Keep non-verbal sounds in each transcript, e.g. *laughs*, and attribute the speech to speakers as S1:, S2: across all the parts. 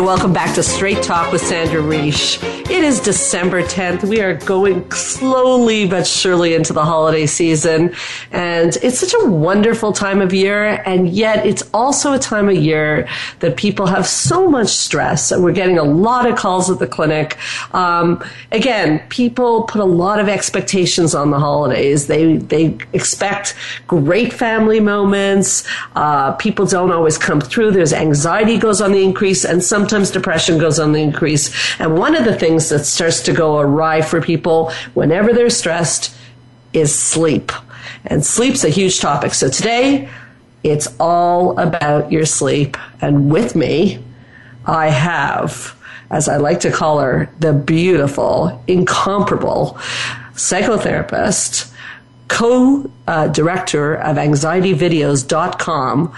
S1: Welcome back to Straight Talk with Sandra Reish. It is December 10th. We are going slowly but surely into the holiday season. And it's such a wonderful time of year. And yet it's also a time of year that people have so much stress. And we're getting a lot of calls at the clinic. Um, again, people put a lot of expectations on the holidays. They, they expect great family moments. Uh, people don't always come through. There's anxiety goes on the increase and sometimes depression goes on the increase. And one of the things that starts to go awry for people whenever they're stressed is sleep. And sleep's a huge topic. So today, it's all about your sleep. And with me, I have, as I like to call her, the beautiful, incomparable psychotherapist, co-director uh, of anxietyvideos.com,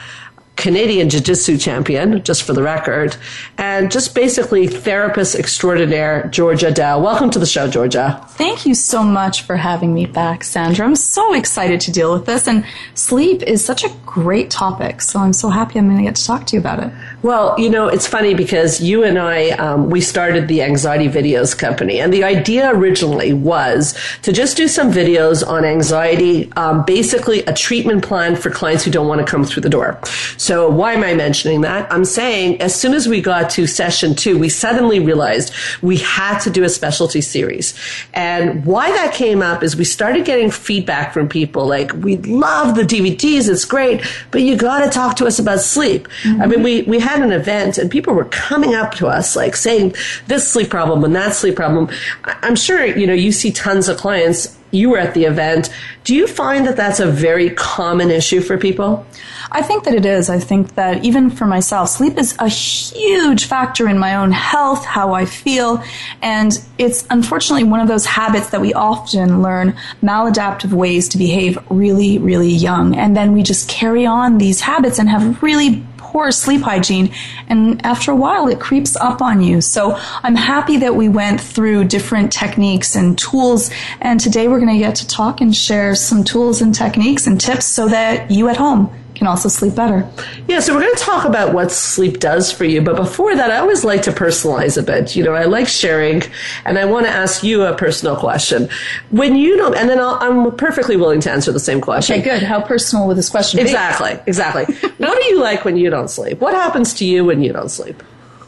S1: Canadian Jiu Jitsu champion, just for the record, and just basically therapist extraordinaire, Georgia Dow. Welcome to the show, Georgia.
S2: Thank you so much for having me back, Sandra. I'm so excited to deal with this, and sleep is such a great topic, so I'm so happy I'm going to get to talk to you about it.
S1: Well, you know, it's funny because you and I, um, we started the Anxiety Videos Company, and the idea originally was to just do some videos on anxiety, um, basically a treatment plan for clients who don't want to come through the door. So why am I mentioning that? I'm saying as soon as we got to session two, we suddenly realized we had to do a specialty series. And why that came up is we started getting feedback from people like, we love the DVDs, it's great, but you got to talk to us about sleep. Mm-hmm. I mean, we, we had an event and people were coming up to us like saying this sleep problem and that sleep problem. I'm sure, you know, you see tons of clients you were at the event. Do you find that that's a very common issue for people?
S2: I think that it is. I think that even for myself, sleep is a huge factor in my own health, how I feel, and it's unfortunately one of those habits that we often learn maladaptive ways to behave really, really young. And then we just carry on these habits and have really poor sleep hygiene. And after a while, it creeps up on you. So I'm happy that we went through different techniques and tools. And today we're going to get to talk and share some tools and techniques and tips so that you at home can also sleep better.
S1: Yeah, so we're going to talk about what sleep does for you. But before that, I always like to personalize a bit. You know, I like sharing, and I want to ask you a personal question. When you don't, and then i am perfectly willing to answer the same question.
S2: Okay, good. How personal would this question
S1: be? Exactly, exactly. what do you like when you don't sleep? What happens to you when you don't sleep?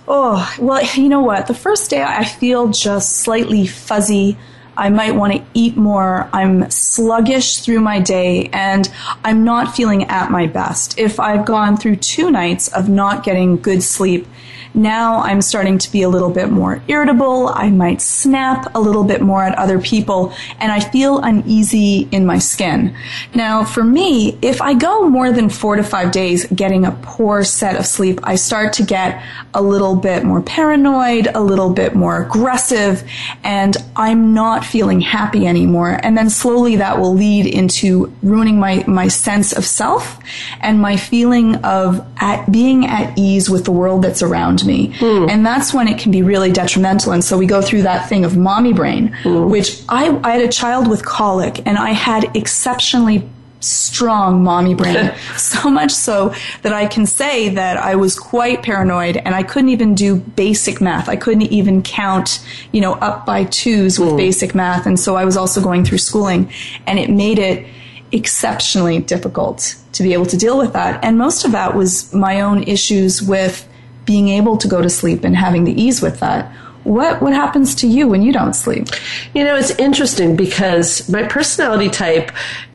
S2: Oh, well, you know what? The first day I feel just slightly fuzzy I might want to eat more. I'm sluggish through my day and I'm not feeling at my best. If I've gone through two nights of not getting good sleep, now I'm starting to be a little bit more irritable. I might snap a little bit more at other people and I feel uneasy in my skin. Now, for me, if I go more than four to five days getting a poor set of sleep, I start to get a little bit more paranoid, a little bit more aggressive, and I'm not feeling happy anymore. And then slowly that will lead into ruining my, my sense of self and my feeling of at being at ease with the world that's around me. Mm. And that's when it can be really detrimental. And so we go through that thing of mommy brain, mm. which I, I had a child with colic and I had exceptionally strong mommy brain. *laughs* so much so that I can say that I was quite paranoid and I couldn't even do basic math. I couldn't even count, you know, up by twos with mm. basic math. And so I was also going through schooling and it made it exceptionally difficult to be able to deal with that. And most of that was my own issues with being able to go to sleep and having the ease with that. What what happens to you when you don't sleep?
S1: You know, it's interesting because my personality type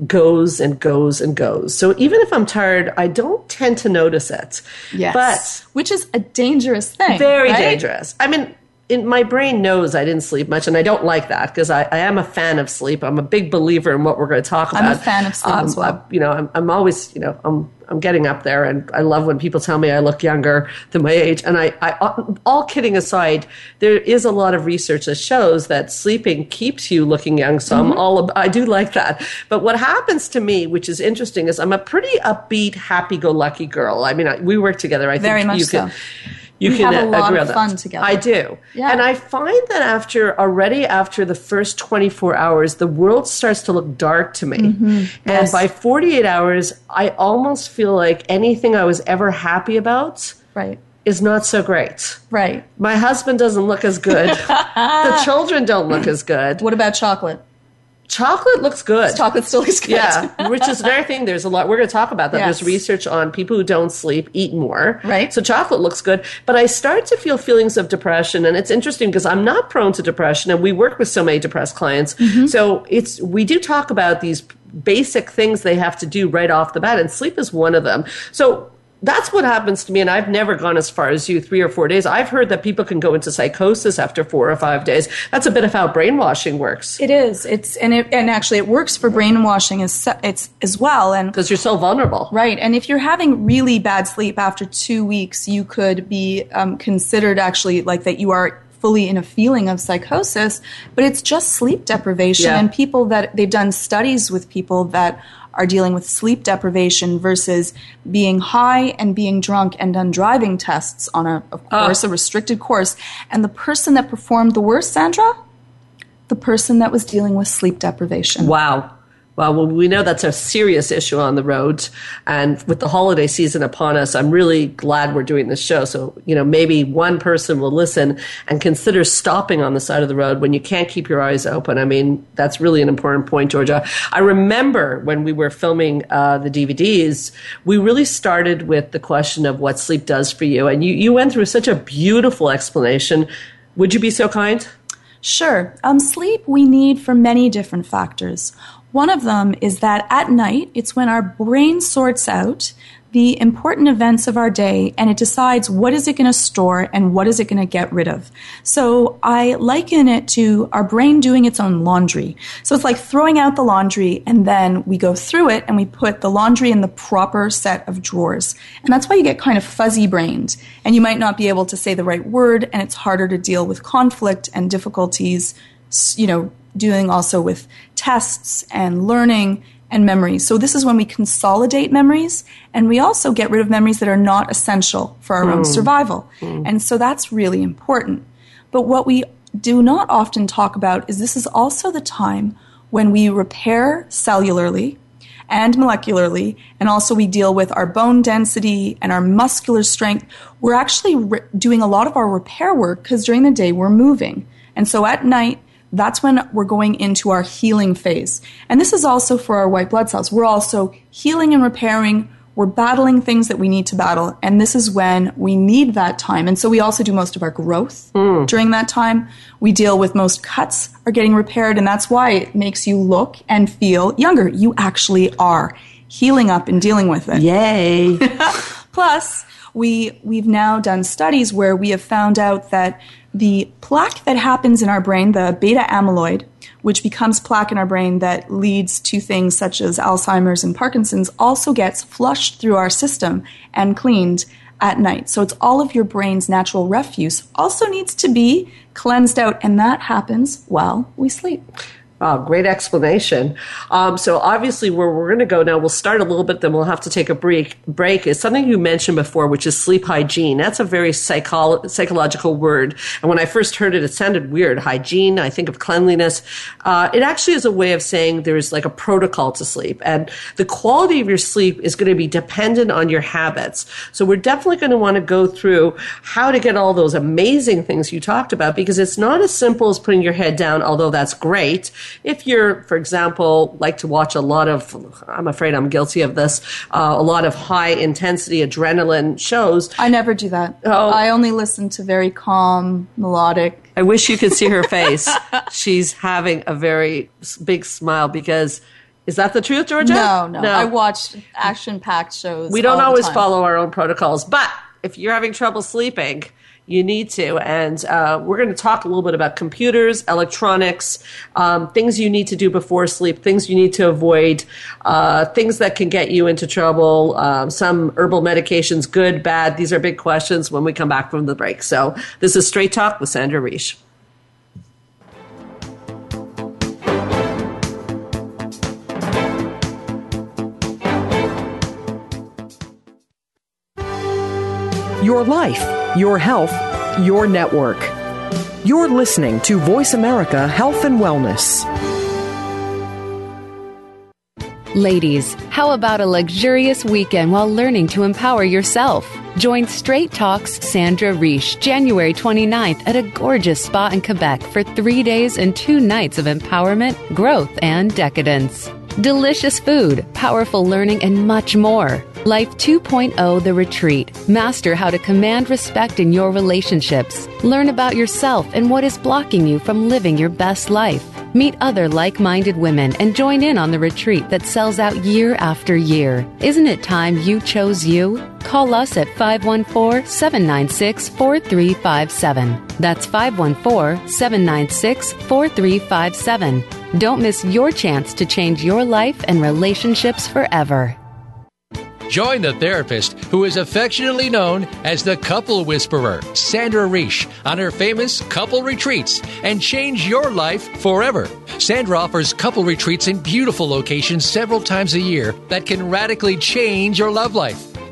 S1: goes and goes and goes. So even if I'm tired, I don't tend to notice it.
S2: Yes. But which is a dangerous thing.
S1: Very
S2: right?
S1: dangerous. I mean, in, my brain knows I didn't sleep much, and I don't like that because I, I, am a fan of sleep. I'm a big believer in what we're going to talk about.
S2: I'm a fan of sleep um, as well.
S1: I, you know, I'm, I'm always, you know, I'm I'm getting up there, and I love when people tell me I look younger than my age. And I, I, uh, all kidding aside, there is a lot of research that shows that sleeping keeps you looking young. So I'm mm-hmm. all, I do like that. But what happens to me, which is interesting, is I'm a pretty upbeat, happy-go-lucky girl. I mean, I, we work together. I think
S2: Very much
S1: you can.
S2: so.
S1: You
S2: We
S1: can
S2: have a lot
S1: agree
S2: of
S1: on that.
S2: fun together.
S1: I do.
S2: Yeah.
S1: And I find that after already after the first 24 hours, the world starts to look dark to me. Mm-hmm. And
S2: Yes.
S1: by 48 hours, I almost feel like anything I was ever happy about
S2: Right.
S1: is not so great.
S2: Right.
S1: My husband doesn't look as good. *laughs* the children don't look as good.
S2: What about chocolate?
S1: Chocolate looks good.
S2: Chocolate still looks good.
S1: Yeah, which is another thing. There's a lot. We're going to talk about that.
S2: Yes.
S1: There's research on people who don't sleep eat more.
S2: Right.
S1: So chocolate looks good, but I start to feel feelings of depression, and it's interesting because I'm not prone to depression, and we work with so many depressed clients.
S2: Mm-hmm.
S1: So it's we do talk about these basic things they have to do right off the bat, and sleep is one of them. So. That's what happens to me, and I've never gone as far as you, three or four days. I've heard that people can go into psychosis after four or five days. That's a bit of how brainwashing works
S2: It is. It's and it and actually it works for brainwashing as it's as well. And
S1: because you're so vulnerable.
S2: Right. And if you're having really bad sleep after two weeks, you could be um, considered actually like that you are fully in a feeling of psychosis, but it's just sleep deprivation.
S1: Yeah.
S2: And people that they've done studies with people that are dealing with sleep deprivation versus being high and being drunk and done driving tests on a, of ah. course, a restricted course. And the person that performed the worst, Sandra, the person that was dealing with sleep deprivation.
S1: Wow. Well, we know that's a serious issue on the road. And with the holiday season upon us, I'm really glad we're doing this show. So, you know, maybe one person will listen and consider stopping on the side of the road when you can't keep your eyes open. I mean, that's really an important point, Georgia. I remember when we were filming uh, the DVDs, we really started with the question of what sleep does for you. And you, you went through such a beautiful explanation. Would you be so kind?
S2: Sure. Um, sleep we need for many different factors. One of them is that at night, it's when our brain sorts out the important events of our day and it decides what is it going to store and what is it going to get rid of. So I liken it to our brain doing its own laundry. So it's like throwing out the laundry and then we go through it and we put the laundry in the proper set of drawers. And that's why you get kind of fuzzy brained and you might not be able to say the right word and it's harder to deal with conflict and difficulties, you know, dealing also with tests and learning and memories. So this is when we consolidate memories and we also get rid of memories that are not essential for our own hmm. survival. Hmm. And so that's really important. But what we do not often talk about is this is also the time when we repair cellularly and molecularly, and also we deal with our bone density and our muscular strength. We're actually re- doing a lot of our repair work because during the day we're moving. And so at night, that's when we're going into our healing phase. And this is also for our white blood cells. We're also healing and repairing. We're battling things that we need to battle. And this is when we need that time. And so we also do most of our growth mm. during that time. We deal with most cuts are getting repaired. And that's why it makes you look and feel younger. You actually are healing up and dealing with it.
S1: Yay. *laughs*
S2: Plus, we we've now done studies where we have found out that the plaque that happens in our brain, the beta amyloid, which becomes plaque in our brain that leads to things such as Alzheimer's and Parkinson's, also gets flushed through our system and cleaned at night. So it's all of your brain's natural refuse also needs to be cleansed out, and that happens while we sleep.
S1: Wow, great explanation. Um, so obviously, where we're going to go now, we'll start a little bit, then we'll have to take a break. Break is something you mentioned before, which is sleep hygiene. That's a very psycho- psychological word, and when I first heard it, it sounded weird. Hygiene, I think of cleanliness. Uh, it actually is a way of saying there's like a protocol to sleep, and the quality of your sleep is going to be dependent on your habits. So we're definitely going to want to go through how to get all those amazing things you talked about, because it's not as simple as putting your head down, although that's great if you're, for example, like to watch a lot of, I'm afraid I'm guilty of this, uh, a lot of high intensity adrenaline shows.
S2: I never do that.
S1: Oh.
S2: I only listen to very calm, melodic.
S1: I wish you could see her face. She's having a very big smile because, is that the truth, Georgia?
S2: No, no. no. I watch action-packed shows.
S1: we don't always follow our own protocols, but if you're having trouble sleeping, you need to. And uh, we're going to talk a little bit about computers, electronics, um, things you need to do before sleep, things you need to avoid, uh, things that can get you into trouble, um, some herbal medications, good, bad. These are big questions when we come back from the break. So this is Straight Talk with Sandra Reish.
S3: Your life, your health, your network. You're listening to Voice America Health and Wellness.
S4: Ladies, how about a luxurious weekend while learning to empower yourself? Join Straight Talks Sandra Reish January 29th at a gorgeous spa in Quebec for three days and two nights of empowerment, growth, and decadence. Delicious food, powerful learning, and much more. Life 2.0 The Retreat. Master how to command respect in your relationships. Learn about yourself and what is blocking you from living your best life. Meet other like minded women and join in on the retreat that sells out year after year. Isn't it time you chose you? Call us at 514 796 4357. That's 514 796 4357. Don't miss your chance to change your life and relationships forever.
S5: Join the therapist who is affectionately known as the couple whisperer, Sandra Reish, on her famous couple retreats and change your life forever. Sandra offers couple retreats in beautiful locations several times a year that can radically change your love life.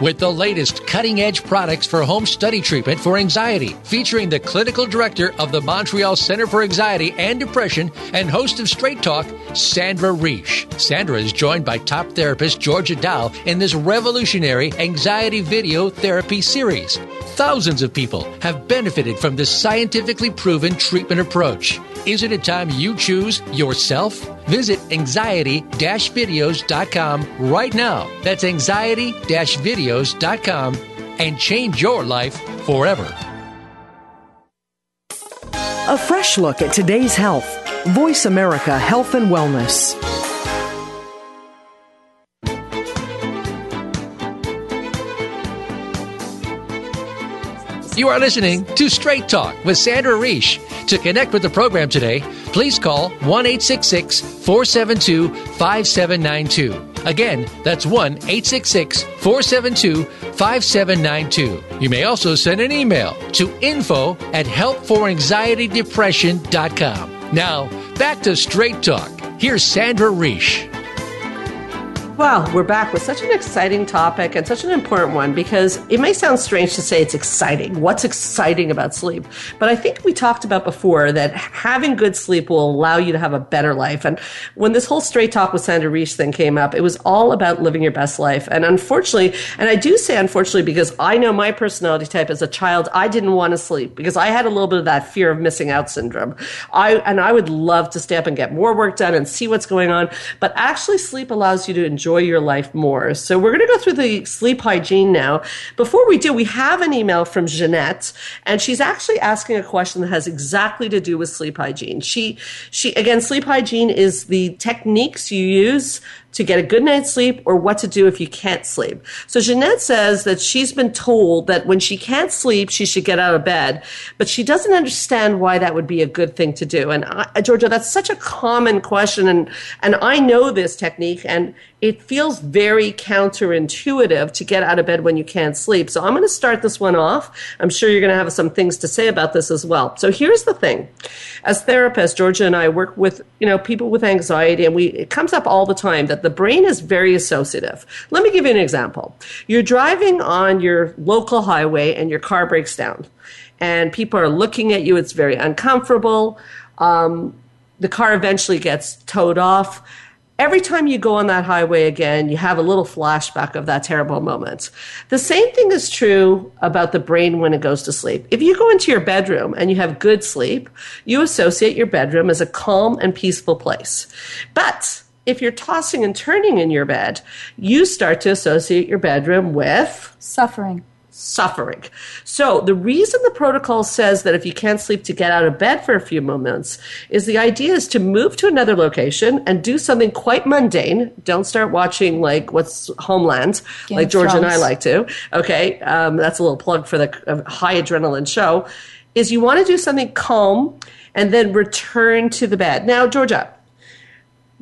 S5: with the latest cutting edge products for home study treatment for anxiety, featuring the clinical director of the Montreal Center for Anxiety and Depression and host of Straight Talk, Sandra Reish. Sandra is joined by top therapist Georgia Dow in this revolutionary anxiety video therapy series. Thousands of people have benefited from this scientifically proven treatment approach. Is it a time you choose yourself? Visit anxiety videos.com right now. That's anxiety videos.com and change your life forever.
S3: A fresh look at today's health. Voice America Health and Wellness.
S5: You are listening to Straight Talk with Sandra Reish. To connect with the program today, please call 1 472 5792. Again, that's 1 866 472 5792. You may also send an email to info at helpforanxietydepression.com. Now, back to Straight Talk. Here's Sandra Reish.
S1: Well, we're back with such an exciting topic and such an important one because it may sound strange to say it's exciting. What's exciting about sleep? But I think we talked about before that having good sleep will allow you to have a better life. And when this whole straight talk with Sandra Reish thing came up, it was all about living your best life. And unfortunately, and I do say unfortunately because I know my personality type as a child, I didn't want to sleep because I had a little bit of that fear of missing out syndrome. I, and I would love to stay up and get more work done and see what's going on. But actually sleep allows you to enjoy enjoy your life more. So we're going to go through the sleep hygiene now. Before we do, we have an email from Jeanette, and she's actually asking a question that has exactly to do with sleep hygiene. She, she, again, sleep hygiene is the techniques you use to get a good night's sleep or what to do if you can't sleep. So Jeanette says that she's been told that when she can't sleep, she should get out of bed, but she doesn't understand why that would be a good thing to do. And I, uh, Georgia, that's such a common question. And, and I know this technique and it feels very counterintuitive to get out of bed when you can't sleep. So I'm going to start this one off. I'm sure you're going to have some things to say about this as well. So here's the thing. As therapists, Georgia and I work with, you know, people with anxiety and we, it comes up all the time that the brain is very associative. Let me give you an example. You're driving on your local highway and your car breaks down and people are looking at you. It's very uncomfortable. Um, the car eventually gets towed off every time you go on that highway again, you have a little flashback of that terrible moment. The same thing is true about the brain when it goes to sleep. If you go into your bedroom and you have good sleep, you associate your bedroom as a calm and peaceful place. But if you're tossing and turning in your bed, you start to associate your bedroom with
S2: Suffering.
S1: suffering. So the reason the protocol says that if you can't sleep to get out of bed for a few moments is the idea is to move to another location and do something quite mundane. Don't start watching like what's Homeland,
S2: Game
S1: like George and I like to. Okay, um, that's a little plug for the uh, high adrenaline show. Is you want to do something calm and then return to the bed. Now, Georgia,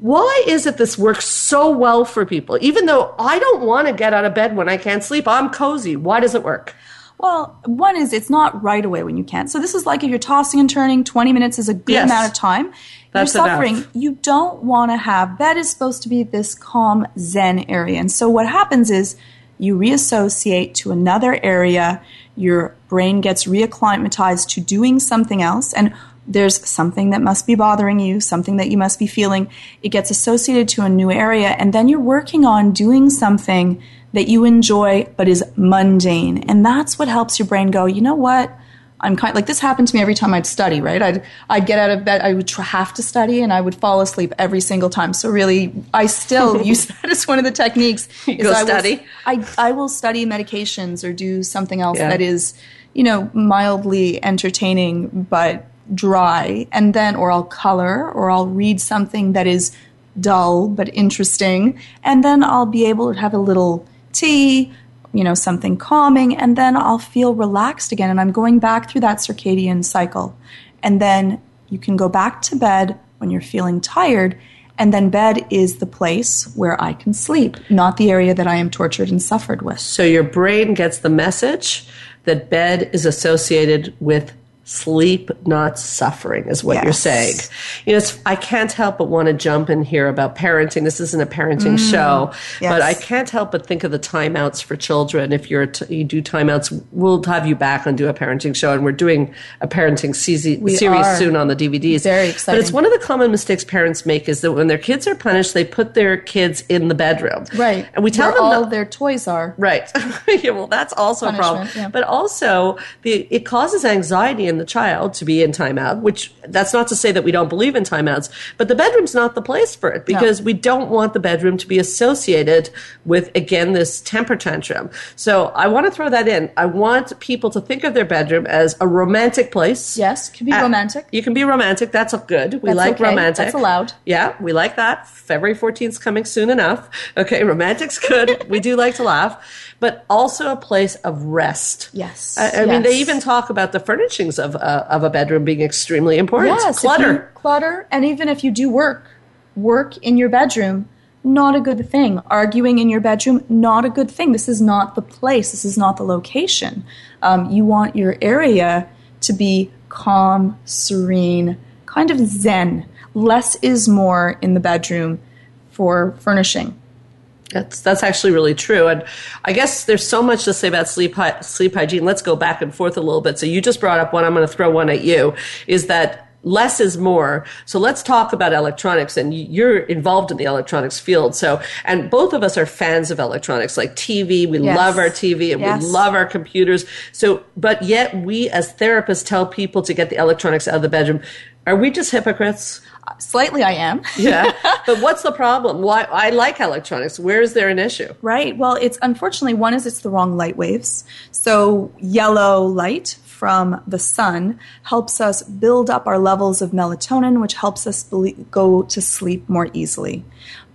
S1: why is it this works so well for people? Even though I don't want to get out of bed when I can't sleep, I'm cozy. Why does it work?
S2: Well, one is it's not right away when you can't. So this is like if you're tossing and turning, 20 minutes is a good
S1: Yes.
S2: amount of time.
S1: That's
S2: you're
S1: enough.
S2: suffering. You don't want to have bed is supposed to be this calm zen area. And so what happens is you reassociate to another area, your brain gets reacclimatized to doing something else and there's something that must be bothering you, something that you must be feeling. It gets associated to a new area, and then you're working on doing something that you enjoy but is mundane. And that's what helps your brain go, you know what? I'm kind like this happened to me every time I'd study, right? I'd I'd get out of bed, I would tr- have to study, and I would fall asleep every single time. So really, I still *laughs* use that as one of the techniques. is
S1: go
S2: I will-
S1: study?
S2: I I will study medications or do something else
S1: Yeah.
S2: that is, you know, mildly entertaining but dry, and then or I'll color or I'll read something that is dull but interesting, and then I'll be able to have a little tea, you know, something calming, and then I'll feel relaxed again, and I'm going back through that circadian cycle, and then you can go back to bed when you're feeling tired. And then bed is the place where I can sleep, not the area that I am tortured and suffered with.
S1: So your brain gets the message that bed is associated with sleep, not suffering, is what you're saying. You know, it's, I can't help but want to jump in here about parenting. This isn't a parenting mm. show,
S2: yes.
S1: but I can't help but think of the timeouts for children. If you're t- you do timeouts, we'll have you back and do a parenting show, and we're doing a parenting
S2: We
S1: series
S2: are.
S1: soon on the DVDs.
S2: Very exciting.
S1: But it's one of the common mistakes parents make is that when their kids are punished, they put their kids in the bedroom,
S2: Right.
S1: And we tell
S2: Where
S1: them
S2: all
S1: that-
S2: their toys are.
S1: Right. *laughs* yeah, well, that's also a problem.
S2: Yeah.
S1: But also, the, it causes anxiety in the child to be in timeout, which that's not to say that we don't believe in timeouts, but the bedroom's not the place for it because we don't want the bedroom to be associated with, again, this temper tantrum. So I want to throw that in. I want people to think of their bedroom as a romantic place.
S2: Yes, can be
S1: Uh,
S2: romantic.
S1: You can be romantic. That's good. We
S2: That's
S1: like
S2: okay.
S1: romantic.
S2: That's allowed.
S1: Yeah, we like that. February 14th is coming soon enough. Okay, *laughs* romantic's good. we do like to laugh, but also a place of rest.
S2: Yes,
S1: I, I mean, they even talk about the furnishings of, uh, of a bedroom being extremely important.
S2: Yes,
S1: Clutter.
S2: clutter, and even if you do work, work in your bedroom, not a good thing. Arguing in your bedroom, not a good thing. This is not the place. This is not the location. Um, you want your area to be calm, serene, kind of zen. Less is more in the bedroom for furnishing.
S1: That's that's actually really true, and I guess there's so much to say about sleep hy- sleep hygiene. Let's go back and forth a little bit. So you just brought up one. I'm going to throw one at you. Is that less is more? So let's talk about electronics, and you're involved in the electronics field. So and both of us are fans of electronics, like TV. We
S2: Yes.
S1: love our TV and
S2: Yes.
S1: we love our computers. So, but yet we as therapists tell people to get the electronics out of the bedroom. Are we just hypocrites?
S2: Slightly, I am. *laughs*
S1: Yeah. but what's the problem? Why I like electronics. Where is there an issue?
S2: Right. Well, it's unfortunately one is it's the wrong light waves. So yellow light from the sun helps us build up our levels of melatonin, which helps us go to sleep more easily.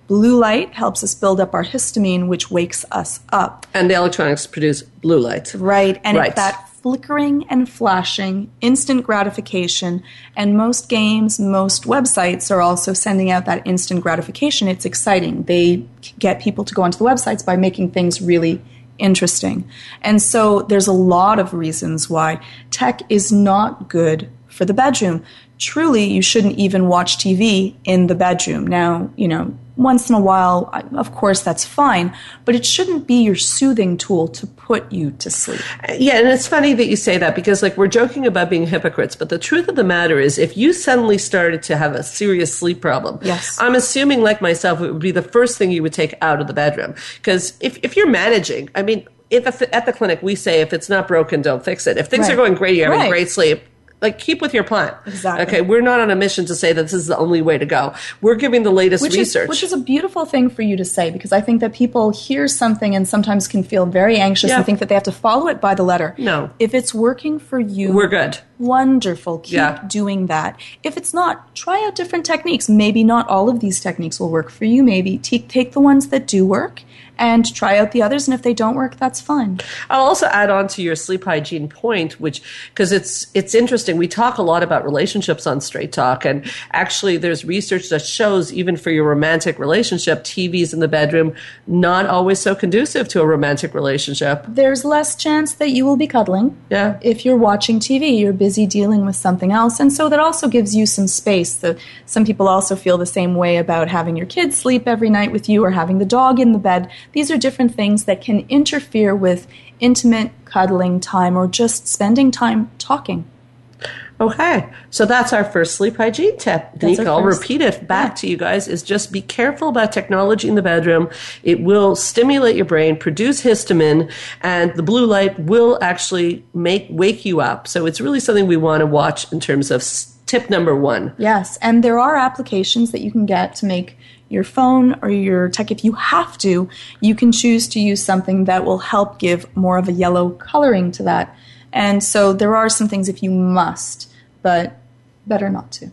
S2: Blue light helps us build up our histamine, which wakes us up.
S1: And the electronics produce blue light.
S2: Right. And
S1: Right.
S2: it's that flickering and flashing, instant gratification. And most games, most websites are also sending out that instant gratification. It's exciting. They get people to go onto the websites by making things really interesting. And so there's a lot of reasons why tech is not good for the bedroom. Truly you shouldn't even watch TV in the bedroom. Now, you know, once in a while, of course, that's fine, but it shouldn't be your soothing tool to put you to sleep.
S1: Yeah, and it's funny that you say that because, like, we're joking about being hypocrites, but the truth of the matter is, if you suddenly started to have a serious sleep problem,
S2: yes.
S1: I'm assuming, like myself, it would be the first thing you would take out of the bedroom. Because if, if you're managing, I mean, if at the clinic we say if it's not broken, don't fix it. If things
S2: right.
S1: are going great, you're having
S2: right.
S1: great sleep like keep with your plan.
S2: Exactly.
S1: Okay, we're not on a mission to say that this is the only way to go. We're giving the latest
S2: which
S1: research,
S2: is, which is a beautiful thing for you to say because I think that people hear something and sometimes can feel very anxious
S1: Yeah.
S2: and think that they have to follow it by the letter.
S1: No.
S2: if it's working for you,
S1: We're good.
S2: Wonderful. Keep
S1: Yeah.
S2: doing that. If it's not, try out different techniques. Maybe not all of these techniques will work for you. Maybe take take the ones that do work and try out the others. And if they don't work, that's fine.
S1: I'll also add on to your sleep hygiene point, which because it's it's interesting. We talk a lot about relationships on Straight Talk, and actually, there's research that shows even for your romantic relationship, TVs in the bedroom not always so conducive to a romantic relationship.
S2: There's less chance that you will be cuddling.
S1: Yeah.
S2: If you're watching TV, you're busy dealing with something else. And so that also gives you some space. The, some people also feel the same way about having your kids sleep every night with you or having the dog in the bed. These are different things that can interfere with intimate cuddling time or just spending time talking.
S1: Okay, so that's our first sleep hygiene tip. Nick, I'll repeat it back
S2: Yeah.
S1: to you guys: is just be careful about technology in the bedroom. It will stimulate your brain, produce histamine, and the blue light will actually make wake you up. So it's really something we want to watch in terms of tip number one.
S2: Yes, and there are applications that you can get to make your phone or your tech. If you have to, you can choose to use something that will help give more of a yellow coloring to that. And so there are some things if you must, but better not to.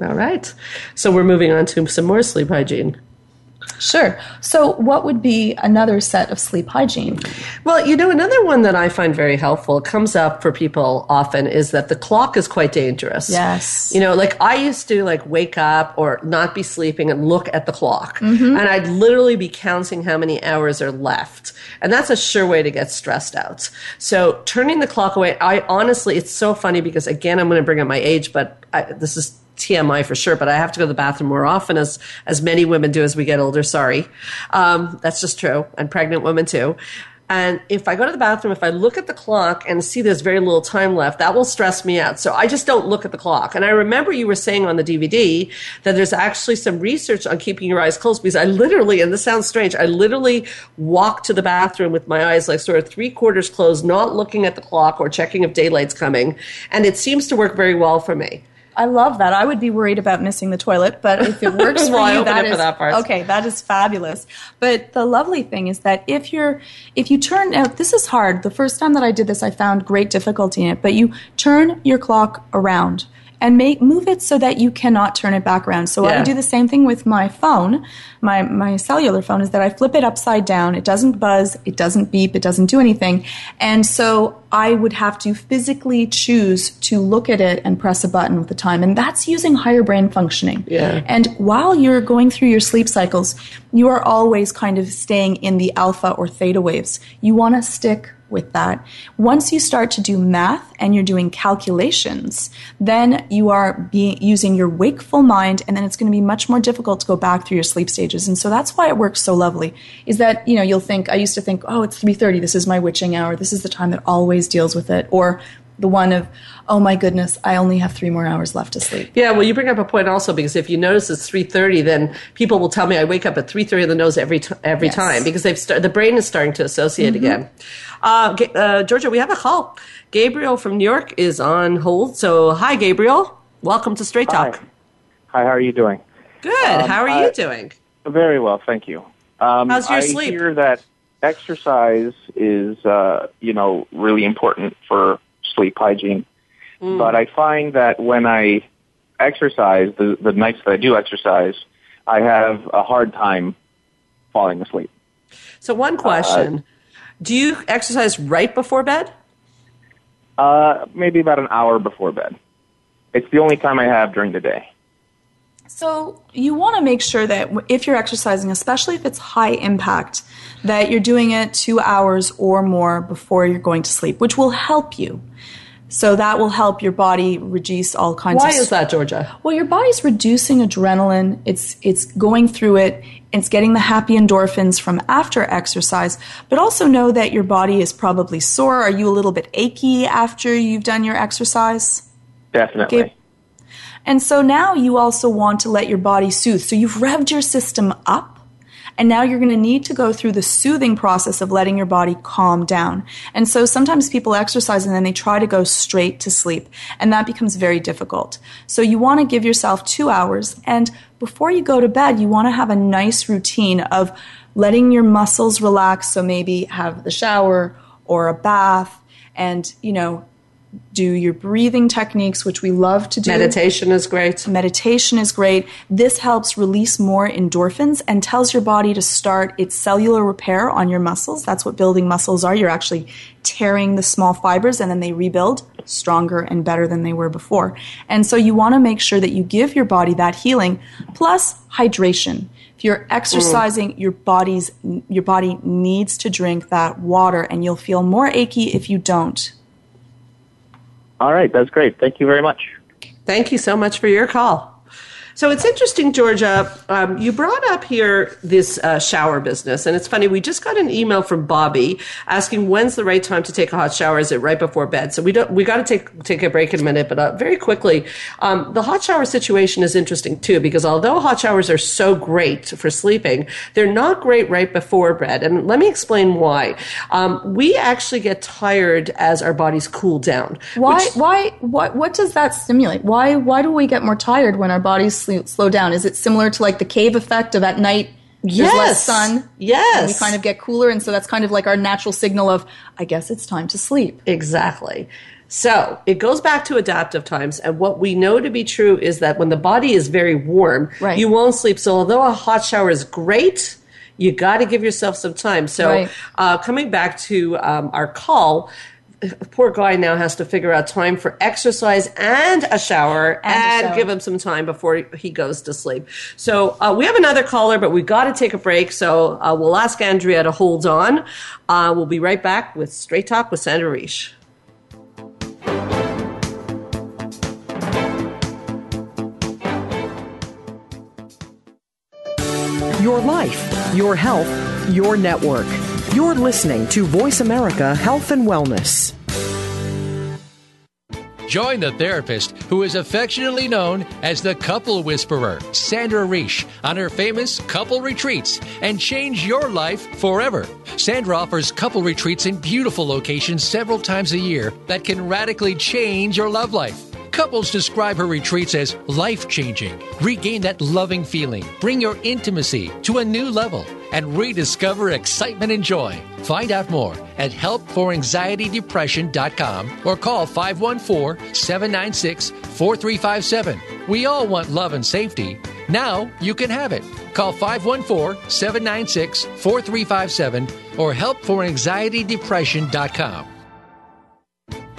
S1: All right, so we're moving on to some more sleep hygiene.
S2: Sure. So, what would be another set of sleep hygiene?
S1: Well, you know, another one that I find very helpful comes up for people often is that the clock is quite dangerous.
S2: Yes.
S1: You know, like I used to like wake up or not be sleeping and look at the clock.
S2: Mm-hmm.
S1: And I'd literally be counting how many hours are left. And that's a sure way to get stressed out. So turning the clock away, I honestly, it's so funny because again, I'm going to bring up my age, but I, this is TMI for sure, but I have to go to the bathroom more often as, as many women do as we get older. Sorry. Um, that's just true. And pregnant women too. And if I go to the bathroom, if I look at the clock and see there's very little time left, that will stress me out. So I just don't look at the clock. And I remember you were saying on the DVD that there's actually some research on keeping your eyes closed because I literally, and this sounds strange, I literally walk to the bathroom with my eyes like sort of three quarters closed, not looking at the clock or checking if daylight's coming. And it seems to work very well for me.
S2: I love that. I would be worried about missing the toilet, but if it works *laughs* for
S1: Well,
S2: you, that is
S1: that part.
S2: okay. That is fabulous. But the lovely thing is that if you're if you turn out, this is hard. The first time that I did this, I found great difficulty in it. But you turn your clock around and make move it so that you cannot turn it back around. So I do the same thing with my phone, my my cellular phone, is that I flip it upside down. It doesn't buzz, it doesn't beep, it doesn't do anything, and so I would have to physically choose to look at it and press a button with the time, and that's using higher brain functioning.
S1: Yeah.
S2: And while you're going through your sleep cycles, you are always kind of staying in the alpha or theta waves. You want to stick with that. Once you start to do math and you're doing calculations, then you are being using your wakeful mind and then it's going to be much more difficult to go back through your sleep stages. And so that's why it works so lovely. Is that, you know, you'll think I used to think, "Oh, it's 3:30. This is my witching hour. This is the time that always deals with it." Or the one of, "Oh my goodness, I only have 3 more hours left to sleep."
S1: Yeah, well, you bring up a point also because if you notice it's three thirty, then people will tell me I wake up at three thirty in the nose every t- every
S2: Yes. Mm-hmm.
S1: time because they've st- the brain is starting to associate again. Uh, uh, Georgia, we have a call. Gabriel from New York is on hold. So, hi, Gabriel. Welcome to Straight Talk.
S6: Hi, hi how are you doing?
S1: Good.
S6: Um,
S1: How are
S6: I-
S1: you doing?
S6: Very well, thank you. Um,
S1: How's your
S6: I
S1: sleep?
S6: hear that exercise is, uh, you know, really important for sleep hygiene.
S1: Hmm.
S6: But I find that when I exercise, the, the nights that I do exercise, I have a hard time falling asleep.
S1: So, one question: Do you exercise right before bed?
S6: Uh, maybe about an hour before bed. It's the only time I have during the day.
S2: So you want to make sure that if you're exercising, especially if it's high impact, that you're doing it two hours or more before you're going to sleep, which will help you. So that will help your body reduce all kinds
S1: Why
S2: of Why
S1: is that, Georgia?
S2: Well, your body's reducing adrenaline. It's it's going through it. It's getting the happy endorphins from after exercise. But also know that your body is probably sore. Are you a little bit achy after you've done your exercise?
S6: Definitely.
S2: Okay. And so now you also want to let your body soothe. So you've revved your system up. And now you're going to need to go through the soothing process of letting your body calm down. And so sometimes people exercise and then they try to go straight to sleep. And that becomes very difficult. So you want to give yourself two hours. And before you go to bed, you want to have a nice routine of letting your muscles relax. So maybe have the shower or a bath and, you know, do your breathing techniques, which we love to do.
S1: Meditation is great.
S2: Meditation is great. This helps release more endorphins and tells your body to start its cellular repair on your muscles. That's what building muscles are. You're actually tearing the small fibers and then they rebuild stronger and better than they were before. And so you want to make sure that you give your body that healing plus hydration. If you're exercising, mm. your body's your body needs to drink that water and you'll feel more achy if you don't.
S6: All right, that's great. Thank you very much.
S1: Thank you so much for your call. So it's interesting, Georgia. Um, you brought up here this uh, shower business, and it's funny. We just got an email from Bobby asking when's the right time to take a hot shower. Is it right before bed? So we don't. We got to take take a break in a minute, but uh, very quickly, um, the hot shower situation is interesting too because although hot showers are so great for sleeping, they're not great right before bed. And let me explain why. Um, we actually get tired as our bodies cool down.
S2: Why? Which, why? What? What does that stimulate? Why? Why do we get more tired when our bodies slow down? Is it similar to like the cave effect of at night? There's
S1: yes.
S2: less sun.
S1: Yes.
S2: We kind of get cooler. And so that's kind of like our natural signal of, I guess it's time to sleep.
S1: Exactly. So it goes back to adaptive times. And what we know to be true is that when the body is very warm,
S2: right.
S1: you won't sleep. So although a hot shower is great, you got to give yourself some time. So
S2: right.
S1: uh, coming back to um, our call, poor guy now has to figure out time for exercise and a shower
S2: and,
S1: and
S2: a shower.
S1: give him some time before he goes to sleep. So uh, we have another caller, but we've got to take a break. So uh, we'll ask Andrea to hold on. Uh, we'll be right back with Straight Talk with Sandra Reish.
S3: Your life, your health, your network. You're listening to Voice America Health and Wellness.
S5: Join the therapist who is affectionately known as the couple whisperer, Sandra Reish, on her famous couple retreats and change your life forever. Sandra offers couple retreats in beautiful locations several times a year that can radically change your love life. Couples describe her retreats as life changing. Regain that loving feeling, bring your intimacy to a new level, and rediscover excitement and joy. Find out more at helpforanxietydepression.com or call 514 796 4357. We all want love and safety. Now you can have it. Call 514 796 4357 or helpforanxietydepression.com.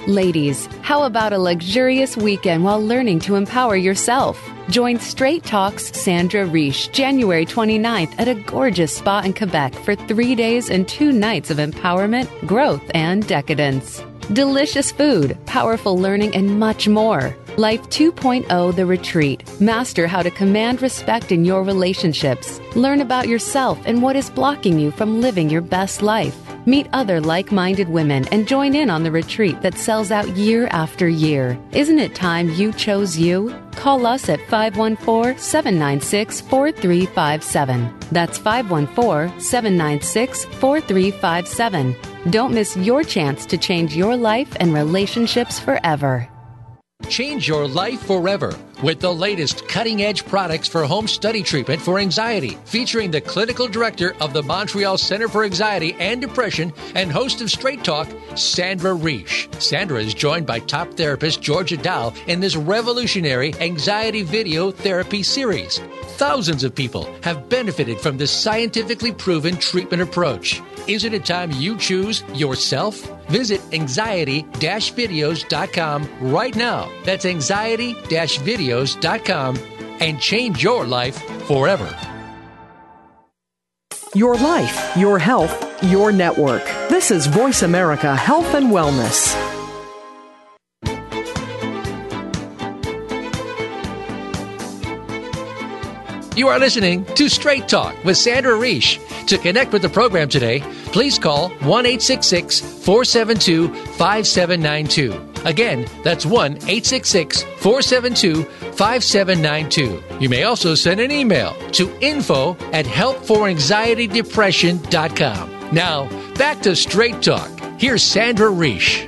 S4: Ladies, how about a luxurious weekend while learning to empower yourself? Join Straight Talks Sandra Reish January 29th at a gorgeous spa in Quebec for three days and two nights of empowerment, growth, and decadence. Delicious food, powerful learning, and much more. Life 2.0 The Retreat. Master how to command respect in your relationships. Learn about yourself and what is blocking you from living your best life. Meet other like minded women and join in on the retreat that sells out year after year. Isn't it time you chose you? Call us at 514 796 4357. That's 514 796 4357. Don't miss your chance to change your life and relationships forever.
S5: Change your life forever with the latest cutting edge products for home study treatment for anxiety, featuring the clinical director of the Montreal Center for Anxiety and Depression and host of Straight Talk, Sandra Reish. Sandra is joined by top therapist Georgia Dow in this revolutionary anxiety video therapy series. Thousands of people have benefited from this scientifically proven treatment approach. Is it a time you choose yourself? Visit anxiety videos.com right now. That's anxiety videos.com and change your life forever.
S3: Your life, your health, your network. This is Voice America Health and Wellness.
S5: You are listening to Straight Talk with Sandra Reish. To connect with the program today, please call 1 472 5792. Again, that's 1 866 472 5792. You may also send an email to info at helpforanxietydepression.com. Now, back to Straight Talk. Here's Sandra Reish.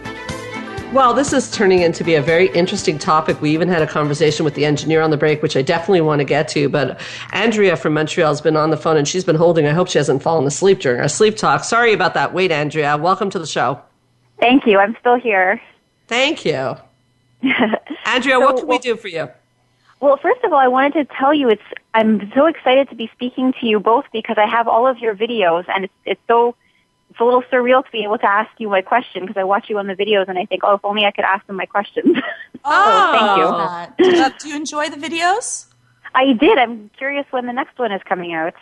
S1: Well, this is turning into be a very interesting topic. We even had a conversation with the engineer on the break, which I definitely want to get to. But Andrea from Montreal has been on the phone and she's been holding. I hope she hasn't fallen asleep during our sleep talk. Sorry about that. Wait, Andrea. Welcome to the show.
S7: Thank you. I'm still here.
S1: Thank you. *laughs* Andrea, so, what can we do for you?
S7: Well, first of all, I wanted to tell you it's I'm so excited to be speaking to you both because I have all of your videos and it's it's so it's a little surreal to be able to ask you my question because I watch you on the videos and I think, oh, if only I could ask them my questions. *laughs*
S2: Oh, thank you. Uh, do you enjoy the videos?
S7: I did. I'm curious when the next one is coming out.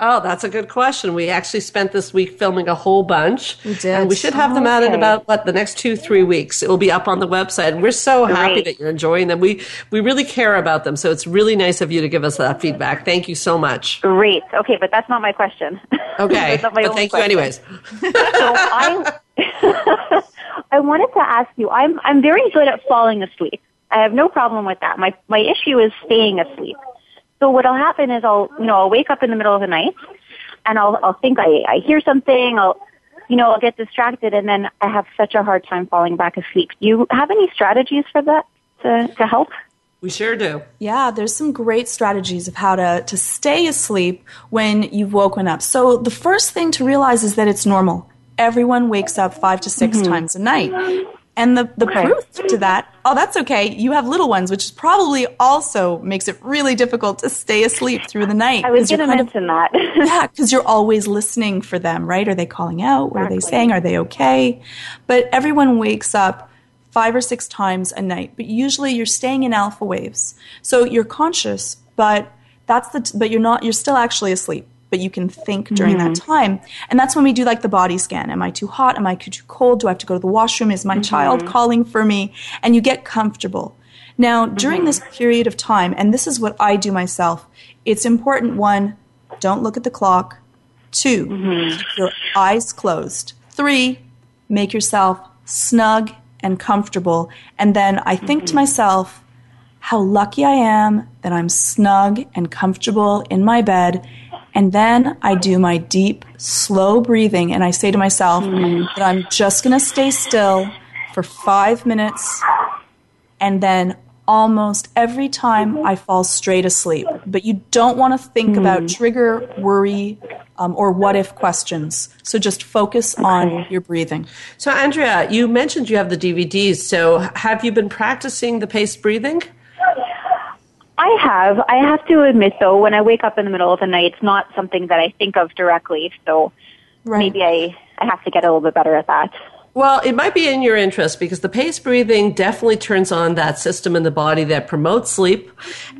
S1: Oh, that's a good question. We actually spent this week filming a whole bunch.
S2: We did.
S1: And we should have them out in about what the next two, three weeks. It will be up on the website. And we're so happy that you're enjoying them. We we really care about them. So it's really nice of you to give us that feedback. Thank you so much.
S7: Great. Okay, but that's not my question.
S1: Okay. *laughs* but thank question. you anyways. *laughs* so
S7: I *laughs* I wanted to ask you, I'm I'm very good at falling asleep. I have no problem with that. My my issue is staying asleep. So what'll happen is I'll, you know, I'll wake up in the middle of the night and I'll, I'll think I, I hear something, I'll, you know, I'll get distracted and then I have such a hard time falling back asleep. Do you have any strategies for that to, to help?
S1: We sure do.
S2: Yeah, there's some great strategies of how to, to stay asleep when you've woken up. So the first thing to realize is that it's normal. Everyone wakes up five to 6 mm-hmm. times a night. And the, the okay. proof to that, oh, that's okay. You have little ones, which probably also makes it really difficult to stay asleep through the night.
S7: I was going to mention of, that. *laughs*
S2: yeah, because you're always listening for them, right? Are they calling out? What exactly. are they saying? Are they okay? But everyone wakes up five or six times a night, but usually you're staying in alpha waves. So you're conscious, but that's the, t- but you're not, you're still actually asleep but you can think during mm-hmm. that time. And that's when we do like the body scan. Am I too hot? Am I too cold? Do I have to go to the washroom? Is my mm-hmm. child calling for me? And you get comfortable. Now, during mm-hmm. this period of time, and this is what I do myself, it's important one, don't look at the clock. 2 mm-hmm. keep your eyes closed. Three, make yourself snug and comfortable. And then I think to mm-hmm. myself, how lucky I am that I'm snug and comfortable in my bed and then I do my deep, slow breathing, and I say to myself mm. that I'm just going to stay still for five minutes, and then almost every time I fall straight asleep. But you don't want to think mm. about trigger, worry, um, or what if questions. So just focus on your breathing.
S1: So, Andrea, you mentioned you have the DVDs. So, have you been practicing the paced breathing?
S7: I have. I have to admit, though, when I wake up in the middle of the night, it's not something that I think of directly. So right. maybe I, I have to get a little bit better at that.
S1: Well, it might be in your interest because the pace breathing definitely turns on that system in the body that promotes sleep.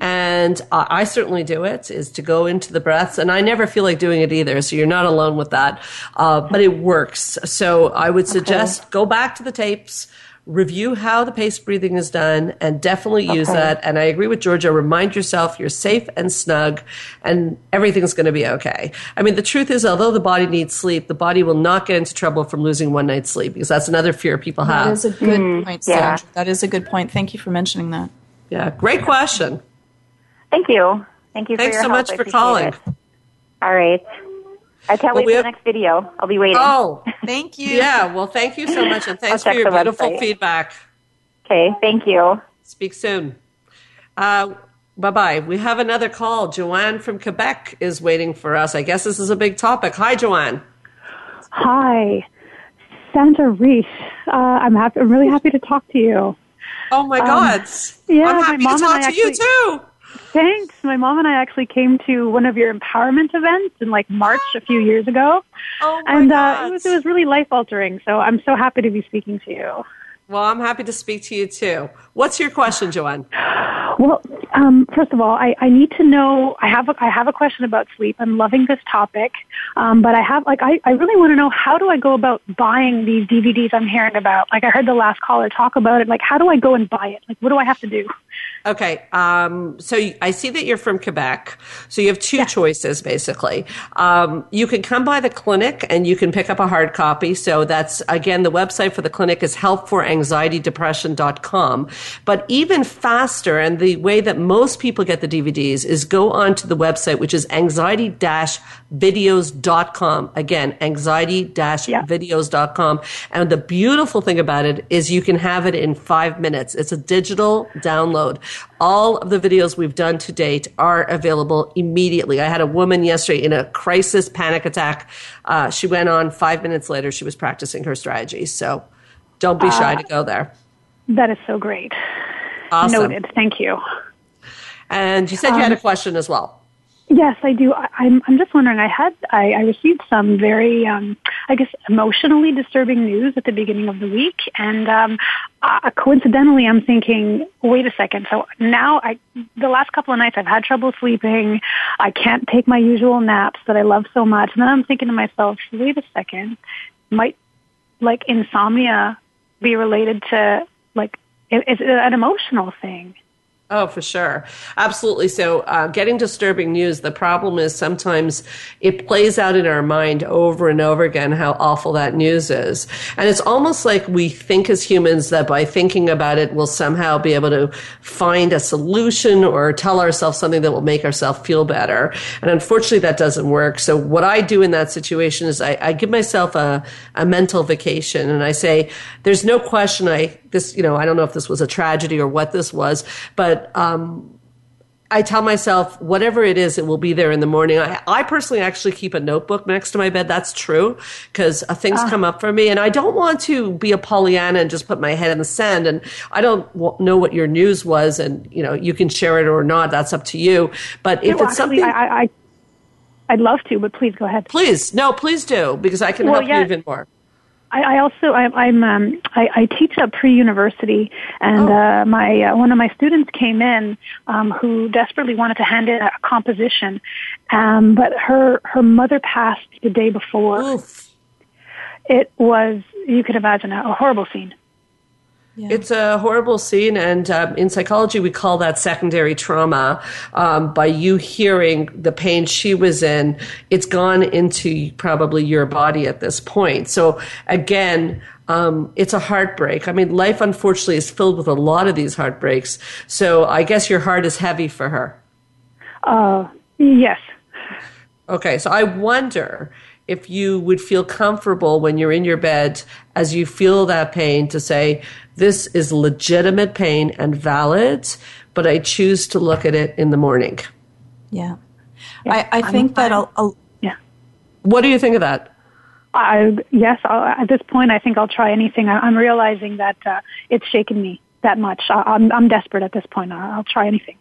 S1: And uh, I certainly do it, is to go into the breaths. And I never feel like doing it either. So you're not alone with that. Uh, but it works. So I would suggest okay. go back to the tapes review how the paced breathing is done and definitely use okay. that. And I agree with Georgia. Remind yourself you're safe and snug and everything's going to be okay. I mean, the truth is, although the body needs sleep, the body will not get into trouble from losing one night's sleep because that's another fear people have.
S2: That is a good mm, point, Sandra. Yeah. That is a good point. Thank you for mentioning that.
S1: Yeah, great question.
S7: Thank you. Thank you
S1: Thanks
S7: so
S1: much for calling.
S7: It. All right. I can't well, wait for have, the next video. I'll be waiting.
S1: Oh, *laughs*
S2: thank you.
S1: Yeah, well, thank you so much, and thanks for your beautiful
S7: website.
S1: feedback.
S7: Okay, thank you.
S1: Speak soon. Uh, bye bye. We have another call. Joanne from Quebec is waiting for us. I guess this is a big topic. Hi, Joanne.
S8: Hi, Sandra Reese. Uh, I'm happy. I'm really happy to talk to you.
S1: Oh my um, God!
S8: Yeah,
S1: I'm happy
S8: my mom
S1: to talk to
S8: actually,
S1: you too.
S8: Thanks. My mom and I actually came to one of your empowerment events in like March a few years ago.
S1: Oh my
S8: and
S1: uh,
S8: it was it was really life altering. So I'm so happy to be speaking to you.
S1: Well, I'm happy to speak to you too. What's your question, Joanne?
S8: Well, um, first of all, I, I need to know. I have a, I have a question about sleep. I'm loving this topic, um, but I have like I, I really want to know how do I go about buying these DVDs I'm hearing about. Like I heard the last caller talk about it. Like how do I go and buy it? Like what do I have to do?
S1: Okay, um, so I see that you're from Quebec. So you have two yeah. choices, basically. Um, you can come by the clinic and you can pick up a hard copy. So that's, again, the website for the clinic is helpforanxietydepression.com. But even faster, and the way that most people get the DVDs is go onto the website, which is anxiety-videos.com. Again, anxiety-videos.com. And the beautiful thing about it is you can have it in five minutes. It's a digital download. All of the videos we've done to date are available immediately. I had a woman yesterday in a crisis panic attack. Uh, she went on five minutes later. She was practicing her strategy. So don't be shy uh, to go there.
S8: That is so great.
S1: Awesome.
S8: Noted. Thank you.
S1: And you said you um, had a um, question as well.
S8: Yes, I do. I, I'm I'm just wondering. I had I, I received some very um, I guess emotionally disturbing news at the beginning of the week, and um, uh, coincidentally, I'm thinking, wait a second. So now I the last couple of nights I've had trouble sleeping. I can't take my usual naps that I love so much, and then I'm thinking to myself, wait a second, might like insomnia be related to like is it an emotional thing?
S1: Oh, for sure. Absolutely. So, uh, getting disturbing news, the problem is sometimes it plays out in our mind over and over again how awful that news is. And it's almost like we think as humans that by thinking about it, we'll somehow be able to find a solution or tell ourselves something that will make ourselves feel better. And unfortunately, that doesn't work. So, what I do in that situation is I, I give myself a, a mental vacation and I say, there's no question I, this, you know, I don't know if this was a tragedy or what this was, but um, I tell myself whatever it is, it will be there in the morning. I, I personally actually keep a notebook next to my bed. That's true because uh, things uh. come up for me, and I don't want to be a Pollyanna and just put my head in the sand. And I don't w- know what your news was, and you know you can share it or not. That's up to you. But if
S8: no,
S1: it's something,
S8: I, I, I'd love to, but please go ahead.
S1: Please, no, please do because I can well, help yeah. you even more.
S8: I, I also I, I'm um, I, I teach at pre-university, and oh. uh, my uh, one of my students came in um, who desperately wanted to hand in a composition, um, but her her mother passed the day before.
S1: Oof.
S8: It was you could imagine a, a horrible scene.
S1: Yeah. It's a horrible scene, and um, in psychology, we call that secondary trauma. Um, by you hearing the pain she was in, it's gone into probably your body at this point. So, again, um, it's a heartbreak. I mean, life unfortunately is filled with a lot of these heartbreaks. So, I guess your heart is heavy for her.
S8: Uh, yes.
S1: Okay, so I wonder if you would feel comfortable when you're in your bed as you feel that pain to say, this is legitimate pain and valid, but I choose to look at it in the morning.
S2: Yeah. yeah I, I think that I'll, I'll,
S8: yeah.
S1: What do you think of that?
S8: I, yes, I'll, at this point, I think I'll try anything. I, am realizing that uh, it's shaken me that much. I, am I'm, I'm desperate at this point. I'll, I'll try anything.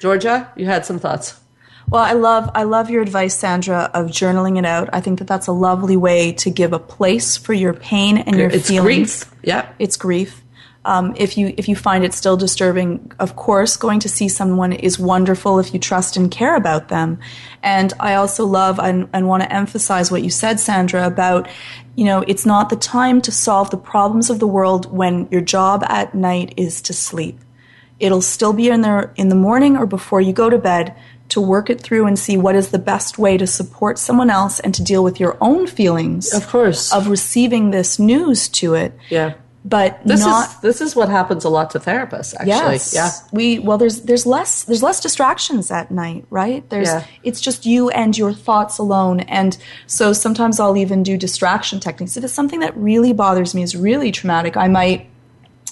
S1: Georgia, you had some thoughts.
S2: Well, I love I love your advice, Sandra, of journaling it out. I think that that's a lovely way to give a place for your pain and your
S1: it's
S2: feelings.
S1: Grief. Yeah,
S2: it's grief. Um, if you if you find it still disturbing, of course, going to see someone is wonderful if you trust and care about them. And I also love and, and want to emphasize what you said, Sandra, about you know it's not the time to solve the problems of the world when your job at night is to sleep. It'll still be in the in the morning or before you go to bed to work it through and see what is the best way to support someone else and to deal with your own feelings.
S1: Of course.
S2: Of receiving this news to it.
S1: Yeah
S2: but
S1: this
S2: not,
S1: is this is what happens a lot to therapists actually.
S2: Yes,
S1: yeah.
S2: We well there's there's less there's less distractions at night right? There's
S1: yeah.
S2: it's just you and your thoughts alone. And so sometimes i'll even do distraction techniques. If it's something that really bothers me is really traumatic i might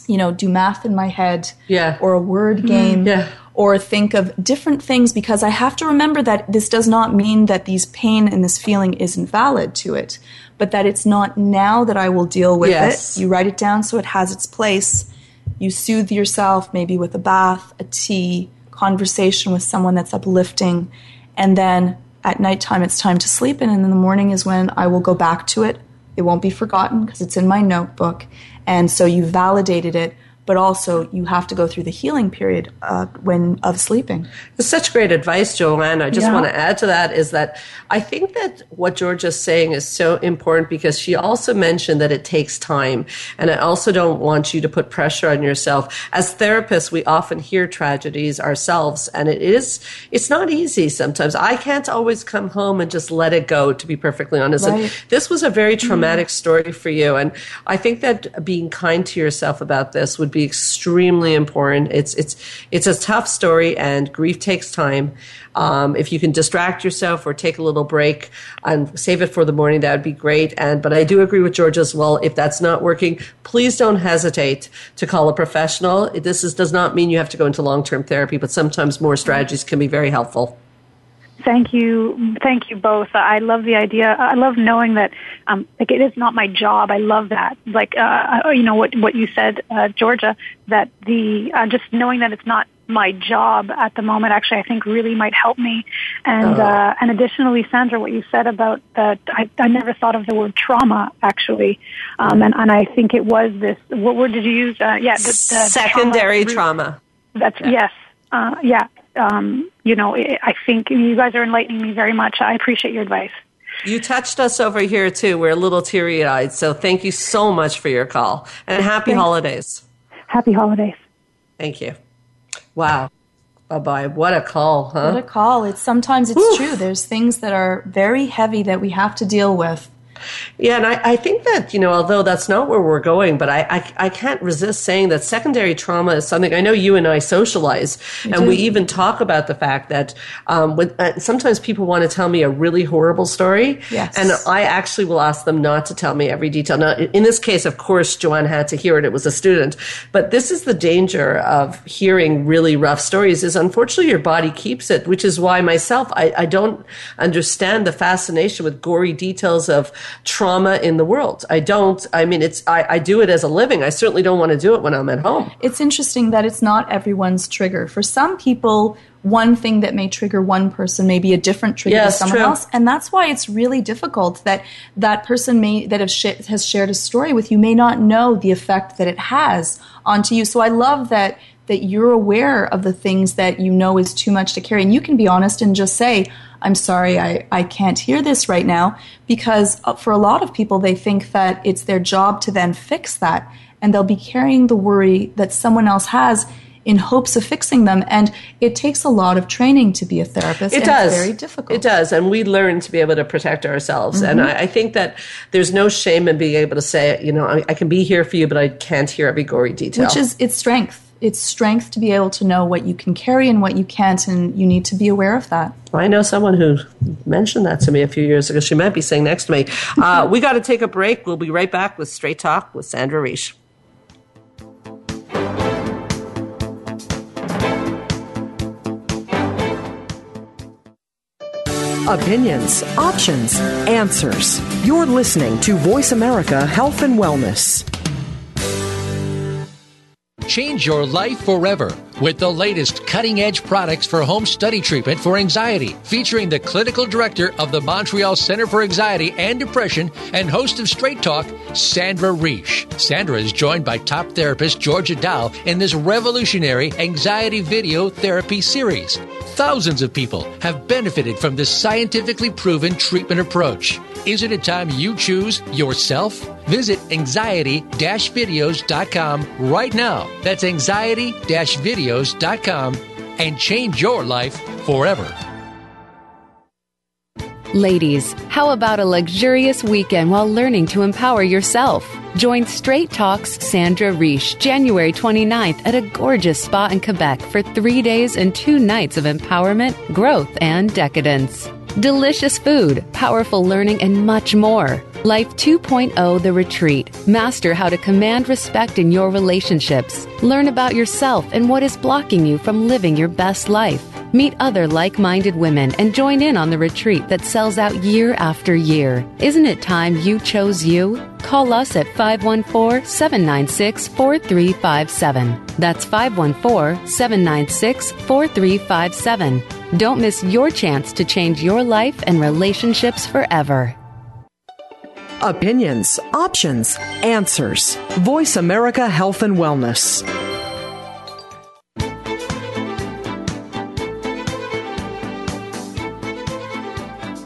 S2: you know do math in my head
S1: yeah.
S2: or a word mm-hmm. game.
S1: Yeah
S2: or think of different things because I have to remember that this does not mean that these pain and this feeling isn't valid to it, but that it's not now that I will deal with
S1: yes.
S2: it. You write it down so it has its place. You soothe yourself maybe with a bath, a tea, conversation with someone that's uplifting, and then at nighttime it's time to sleep and in the morning is when I will go back to it. It won't be forgotten because it's in my notebook. And so you validated it but also you have to go through the healing period uh, when of sleeping.
S1: It's such great advice, Joanne. I just
S2: Yeah.
S1: want to add to that is that I think that what Georgia's saying is so important because she also mentioned that it takes time. And I also don't want you to put pressure on yourself. As therapists, we often hear tragedies ourselves and it is, it's not easy sometimes. I can't always come home and just let it go, to be perfectly honest. And this was a very traumatic story for you. And I think that being kind to yourself about this would be extremely important. It's, it's, it's a tough story and grief takes time. Um, if you can distract yourself or take a little break and save it for the morning, that would be great. And, but I do agree with George as well. If that's not working, please don't hesitate to call a professional. This is, does not mean you have to go into long-term therapy, but sometimes more strategies can be very helpful.
S8: Thank you, thank you both. I love the idea. I love knowing that, um, like it is not my job. I love that. Like, uh, you know what what you said, uh, Georgia, that the uh, just knowing that it's not my job at the moment. Actually, I think really might help me. And uh, and additionally, Sandra, what you said about that, I, I never thought of the word trauma actually, um, and and I think it was this. What word did you use? Uh, yeah, the, the
S1: Secondary trauma.
S8: That's yes, uh, yeah. Um, you know, I I think you guys are enlightening me very much. I appreciate your advice.
S1: You touched us over here too. We're a little teary eyed. So thank you so much for your call and happy
S8: Thanks.
S1: holidays.
S8: Happy holidays.
S1: Thank you. Wow. Bye bye. What a call, huh?
S2: What a call. It's sometimes it's true. There's things that are very heavy that we have to deal with.
S1: Yeah, and I, I think that, you know, although that's not where we're going, but I, I, I can't resist saying that secondary trauma is something I know you and I socialize, and we even talk about the fact that um, when, uh, sometimes people want to tell me a really horrible story,
S2: Yes.
S1: and I actually will ask them not to tell me every detail. Now, in this case, of course, Joanne had to hear it. It was a student, but this is the danger of hearing really rough stories is unfortunately your body keeps it, which is why myself, I, I don't understand the fascination with gory details of trauma in the world. I don't, I mean, it's, I, I do it as a living. I certainly don't want to do it when I'm at home.
S2: It's interesting that it's not everyone's trigger. For some people, one thing that may trigger one person may be a different trigger
S1: Yes,
S2: to someone
S1: true.
S2: else, and that's why it's really difficult that that person may that have sh- has shared a story with you may not know the effect that it has onto you. So I love that that you're aware of the things that you know is too much to carry, and you can be honest and just say. I'm sorry, I, I can't hear this right now because uh, for a lot of people, they think that it's their job to then fix that. And they'll be carrying the worry that someone else has in hopes of fixing them. And it takes a lot of training to be a therapist.
S1: It
S2: and
S1: does.
S2: It's very difficult.
S1: It does. And we learn to be able to protect ourselves. And I, I think that there's no shame in being able to say, you know, I, I can be here for you, but I can't hear every gory detail.
S2: Which is, it's strength. It's strength to be able to know what you can carry and what you can't. And you need to be aware of that.
S1: I know someone who mentioned that to me a few years ago. She might be sitting next to me. Uh, *laughs* we got to take a break. We'll be right back with Straight Talk with Sandra Reish.
S3: Opinions, options, answers. You're listening to Voice America Health and Wellness.
S5: Change your life forever with the latest cutting edge products for home study treatment for anxiety, featuring the clinical director of the Montreal Center for Anxiety and Depression and host of Straight Talk, Sandra Reish. Sandra is joined by top therapist Georgia Dow in this revolutionary anxiety video therapy series. Thousands of people have benefited from this scientifically proven treatment approach. Is it a time you choose yourself? Visit anxiety-videos.com right now. That's and change your life forever.
S4: Ladies, how about a luxurious weekend while learning to empower yourself? Join Straight Talks Sandra Reish January 29th at a gorgeous spa in Quebec for three days and two nights of empowerment, growth, and decadence. Delicious food, powerful learning, and much more. Life 2.0 The Retreat. Master how to command respect in your relationships. Learn about yourself and what is blocking you from living your best life. Meet other like minded women and join in on the retreat that sells out year after year. Isn't it time you chose you? Call us at 514 796 4357. That's 514 796 4357. Don't miss your chance to change your life and relationships forever.
S3: Opinions, options, answers. Voice America Health and Wellness.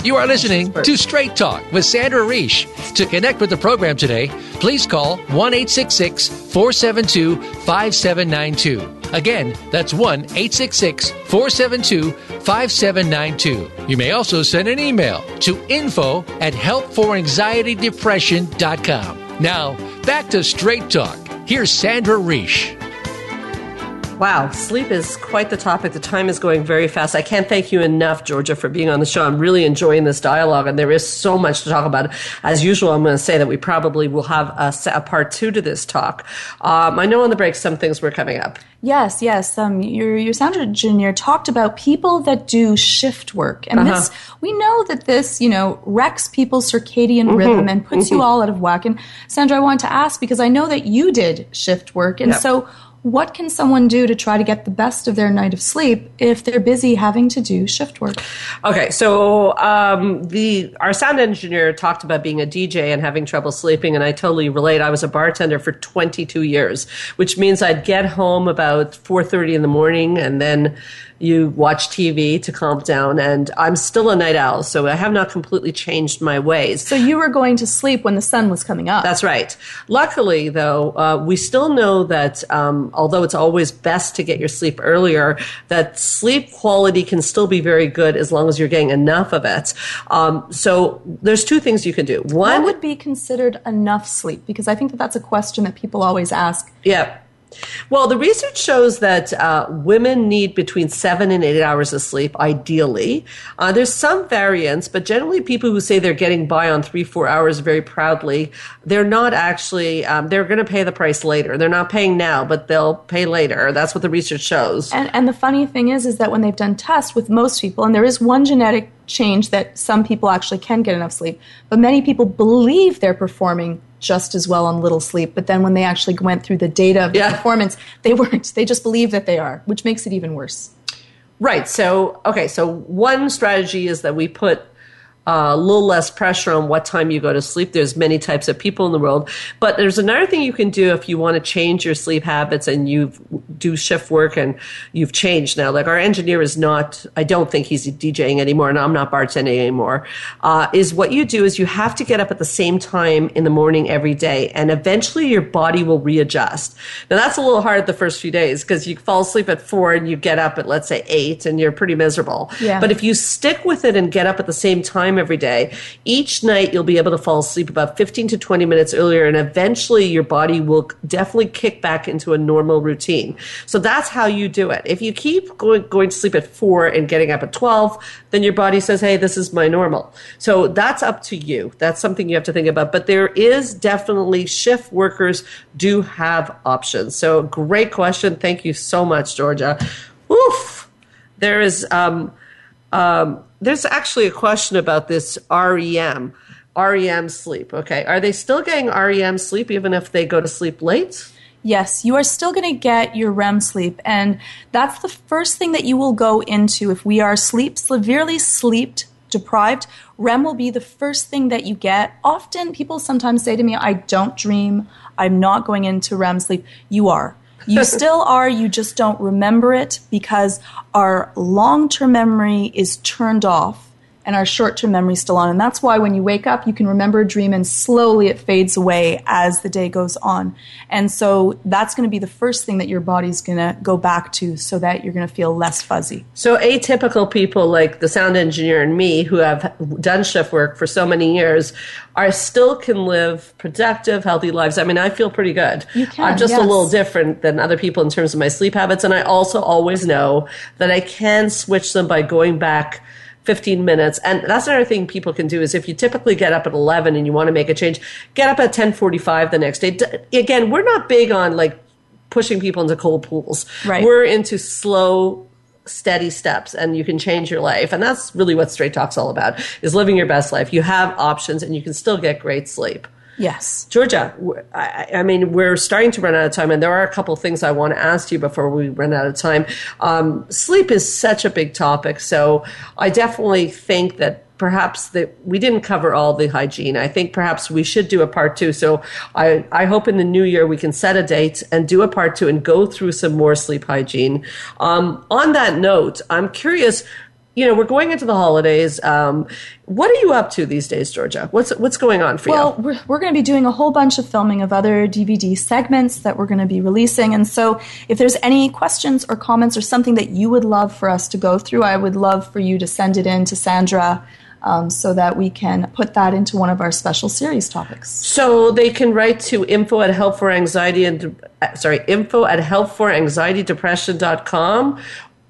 S5: You are listening to Straight Talk with Sandra Reish. To connect with the program today, please call 1 472 5792. Again, that's 1 472 5792. You may also send an email to info at helpforanxietydepression.com. Now, back to Straight Talk. Here's Sandra Reish.
S1: Wow, sleep is quite the topic. The time is going very fast. I can't thank you enough, Georgia, for being on the show. I'm really enjoying this dialogue, and there is so much to talk about. As usual, I'm going to say that we probably will have a, a part two to this talk. Um, I know on the break some things were coming up.
S2: Yes, yes. Um, your your sound engineer talked about people that do shift work, and uh-huh. this we know that this you know wrecks people's circadian mm-hmm. rhythm and puts mm-hmm. you all out of whack. And Sandra, I want to ask because I know that you did shift work, and yep. so what can someone do to try to get the best of their night of sleep if they're busy having to do shift work?
S1: Okay, so um, the our sound engineer talked about being a DJ and having trouble sleeping, and I totally relate. I was a bartender for 22 years, which means I'd get home about 4:30 in the morning, and then you watch TV to calm down. And I'm still a night owl, so I have not completely changed my ways.
S2: So you were going to sleep when the sun was coming up.
S1: That's right. Luckily, though, uh, we still know that um, although it's always best to get your sleep earlier, that sleep quality can still be very good as long as you're getting enough of it. Um, so there's two things you can do.
S2: One what would be considered enough sleep because I think that that's a question that people always ask.
S1: Yeah. Well, the research shows that uh, women need between seven and eight hours of sleep, ideally. Uh, there's some variance, but generally, people who say they're getting by on three, four hours very proudly, they're not actually, um, they're going to pay the price later. They're not paying now, but they'll pay later. That's what the research shows.
S2: And, and the funny thing is, is that when they've done tests with most people, and there is one genetic change that some people actually can get enough sleep, but many people believe they're performing just as well on little sleep. But then when they actually went through the data of the yeah. performance, they weren't. They just believe that they are, which makes it even worse.
S1: Right. So, okay. So one strategy is that we put a little less pressure on what time you go to sleep. There's many types of people in the world, but there's another thing you can do if you want to change your sleep habits and you do shift work and you've changed now. Like our engineer is not, I don't think he's DJing anymore, and I'm not bartending anymore. Uh, is what you do is you have to get up at the same time in the morning every day, and eventually your body will readjust. Now that's a little hard the first few days because you fall asleep at four and you get up at let's say eight, and you're pretty miserable.
S2: Yeah.
S1: But if you stick with it and get up at the same time time every day. Each night you'll be able to fall asleep about 15 to 20 minutes earlier and eventually your body will definitely kick back into a normal routine. So that's how you do it. If you keep going, going to sleep at four and getting up at 12, then your body says, Hey, this is my normal. So that's up to you. That's something you have to think about. But there is definitely shift workers do have options. So great question. Thank you so much, Georgia. Oof. There is, um, um, there's actually a question about this REM, REM sleep. Okay, are they still getting REM sleep even if they go to sleep late?
S2: Yes, you are still going to get your REM sleep, and that's the first thing that you will go into if we are sleep severely sleep deprived. REM will be the first thing that you get. Often, people sometimes say to me, "I don't dream. I'm not going into REM sleep." You are. You still are, you just don't remember it because our long term memory is turned off and our short term memory is still on. And that's why when you wake up, you can remember a dream and slowly it fades away as the day goes on. And so that's going to be the first thing that your body's going to go back to so that you're going to feel less fuzzy.
S1: So atypical people like the sound engineer and me who have done shift work for so many years are still can live productive, healthy lives. I mean, I feel pretty good.
S2: You can,
S1: I'm just
S2: yes.
S1: a little different than other people in terms of my sleep habits. And I also always know that I can switch them by going back 15 minutes. And that's another thing people can do is if you typically get up at 11 and you want to make a change, get up at 1045 the next day. Again, we're not big on like pushing people into cold pools.
S2: Right.
S1: We're into slow, steady steps and you can change your life. And that's really what Straight Talk's all about is living your best life. You have options and you can still get great sleep.
S2: Yes.
S1: Georgia, I mean, we're starting to run out of time, and there are a couple of things I want to ask you before we run out of time. Um, sleep is such a big topic, so I definitely think that perhaps that we didn't cover all the hygiene. I think perhaps we should do a part two. So I, I hope in the new year we can set a date and do a part two and go through some more sleep hygiene. Um, on that note, I'm curious you know, we're going into the holidays. Um, what are you up to these days, Georgia? What's what's going on for
S2: well,
S1: you?
S2: Well, we're, we're going to be doing a whole bunch of filming of other DVD segments that we're going to be releasing. And so, if there's any questions or comments or something that you would love for us to go through, I would love for you to send it in to Sandra. Um, so that we can put that into one of our special series topics.
S1: So they can write to info at help for anxiety and sorry info at help for anxiety depression.com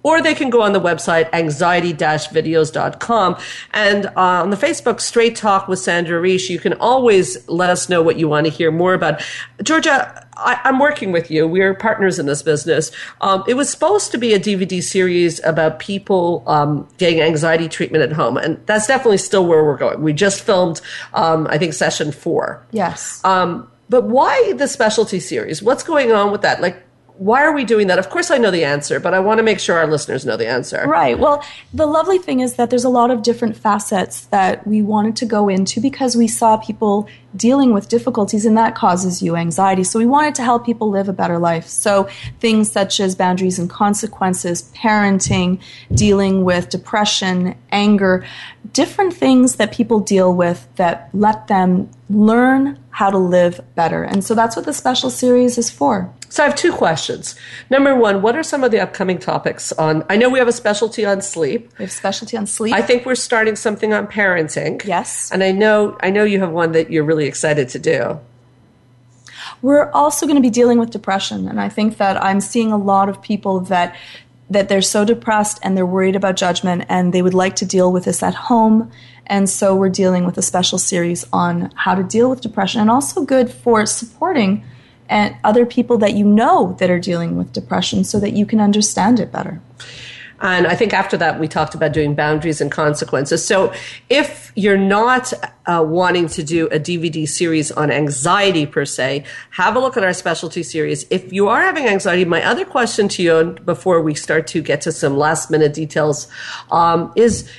S1: or they can go on the website anxiety-videos.com and uh, on the facebook straight talk with sandra Reish, you can always let us know what you want to hear more about. Georgia I, am working with you. We're partners in this business. Um, it was supposed to be a dvd series about people um, getting anxiety treatment at home. And that's definitely still where we're going. We just filmed um, i think session four.
S2: Yes.
S1: Um, but why the specialty series? What's going on with that? Like why are we doing that? Of course, I know the answer, but I want to make sure our listeners know the answer.
S2: Right. Well, the lovely thing is that there's a lot of different facets that we wanted to go into because we saw people dealing with difficulties and that causes you anxiety. So we wanted to help people live a better life. So things such as boundaries and consequences, parenting, dealing with depression, anger, different things that people deal with that let them learn how to live better. And so that's what the special series is for.
S1: So I have two questions. Number one, what are some of the upcoming topics on? I know we have a specialty on sleep.
S2: We have specialty on sleep.
S1: I think we're starting something on parenting.
S2: Yes.
S1: And I know I know you have one that you're really excited to do.
S2: We're also going to be dealing with depression, and I think that I'm seeing a lot of people that that they're so depressed and they're worried about judgment and they would like to deal with this at home. And so we're dealing with a special series on how to deal with depression and also good for supporting and other people that you know that are dealing with depression so that you can understand it better.
S1: And I think after that, we talked about doing boundaries and consequences. So if you're not uh, wanting to do a DVD series on anxiety per se, have a look at our specialty series. If you are having anxiety, my other question to you before we start to get to some last minute details um, is,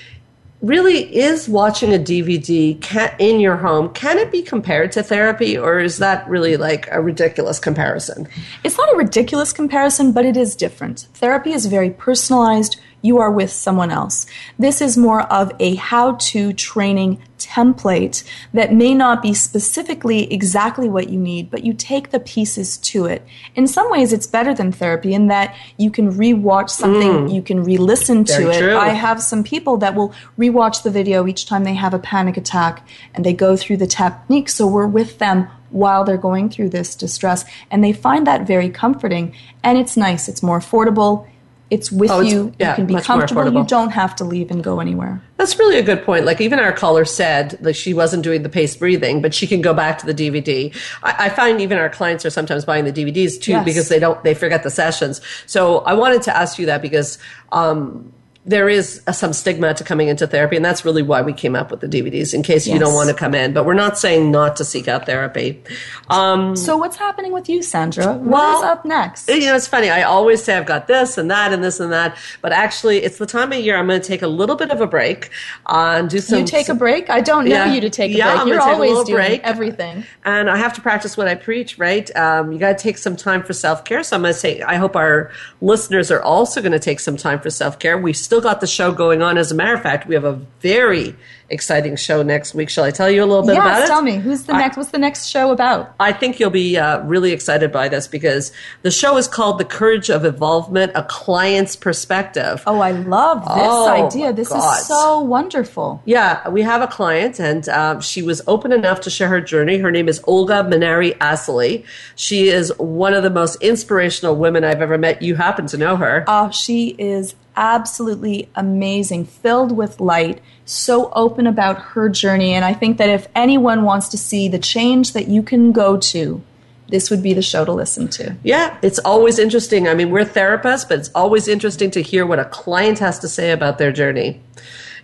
S1: really is watching a DVD can, in your home, can it be compared to therapy or is that really like a ridiculous comparison?
S2: It's not a ridiculous comparison, but it is different. Therapy is very personalized. You are with someone else. This is more of a how to training template that may not be specifically exactly what you need, but you take the pieces to it. In some ways, it's better than therapy in that you can rewatch something, mm. you can re listen to it.
S1: True.
S2: I have some people that will rewatch the video each time they have a panic attack and they go through the technique. So we're with them while they're going through this distress and they find that very comforting and it's nice. It's more affordable it's with
S1: oh, it's,
S2: you.
S1: Yeah,
S2: you can be comfortable. You don't have to leave and go anywhere.
S1: That's really a good point. Like even our caller said, like she wasn't doing the paced breathing, but she can go back to the DVD. I, I find even our clients are sometimes buying the DVDs too
S2: yes.
S1: because they don't they forget the sessions. So I wanted to ask you that because um, there is a, some stigma to coming into therapy, and that's really why we came up with the DVDs in case yes. you don't want to come in. But we're not saying not to seek out therapy.
S2: Um, so, what's happening with you, Sandra? What
S1: well,
S2: up next?
S1: You know, it's funny. I always say I've got this and that and this and that, but actually, it's the time of year I'm going to take a little bit of a break uh, and do some.
S2: You take a break? I don't know
S1: yeah,
S2: you to take a
S1: yeah,
S2: break.
S1: I'm
S2: You're always doing
S1: break.
S2: everything.
S1: And I have to practice what I preach, right? Um, you got to take some time for self care. So I'm going to say, I hope our listeners are also going to take some time for self care. We've still got the show going on. As a matter of fact, we have a very exciting show next week. Shall I tell you a little bit
S2: yes,
S1: about it?
S2: tell me. Who's the
S1: I,
S2: next? What's the next show about?
S1: I think you'll be uh, really excited by this because the show is called "The Courage of Evolvement: A Client's Perspective."
S2: Oh, I love this
S1: oh,
S2: idea. This
S1: God.
S2: is so wonderful.
S1: Yeah, we have a client, and uh, she was open enough to share her journey. Her name is Olga Manari Asali. She is one of the most inspirational women I've ever met. You happen to know her.
S2: Oh, she is absolutely amazing, filled with light, so open about her journey. And I think that if anyone wants to see the change that you can go to, this would be the show to listen to.
S1: Yeah, it's always interesting. I mean, we're therapists, but it's always interesting to hear what a client has to say about their journey.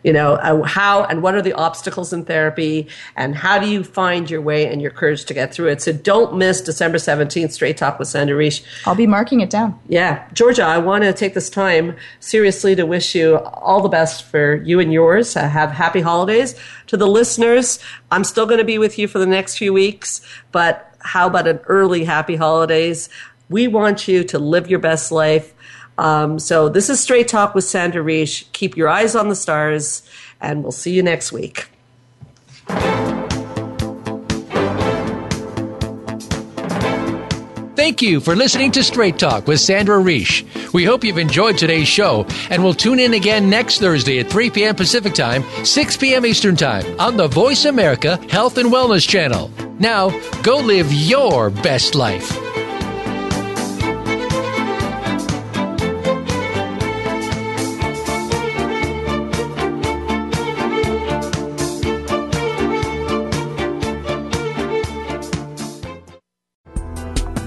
S1: You know, uh, how and what are the obstacles in therapy and how do you find your way and your courage to get through it. So don't miss December 17th, Straight Talk with Sandra Reish.
S2: I'll be marking it down.
S1: Yeah. Georgia, I want to take this time seriously to wish you all the best for you and yours. Uh, have happy holidays. To the listeners, I'm still going to be with you for the next few weeks, but how about an early happy holidays? We want you to live your best life. Um, so this is Straight Talk with Sandra Reish. Keep your eyes on the stars, and we'll see you next week.
S9: Thank you for listening to Straight Talk with Sandra Reish. We hope you've enjoyed today's show, and we'll tune in again next Thursday at 3 p.m. Pacific Time, 6 p.m. Eastern Time on the Voice America Health and Wellness Channel. Now, go live your best life.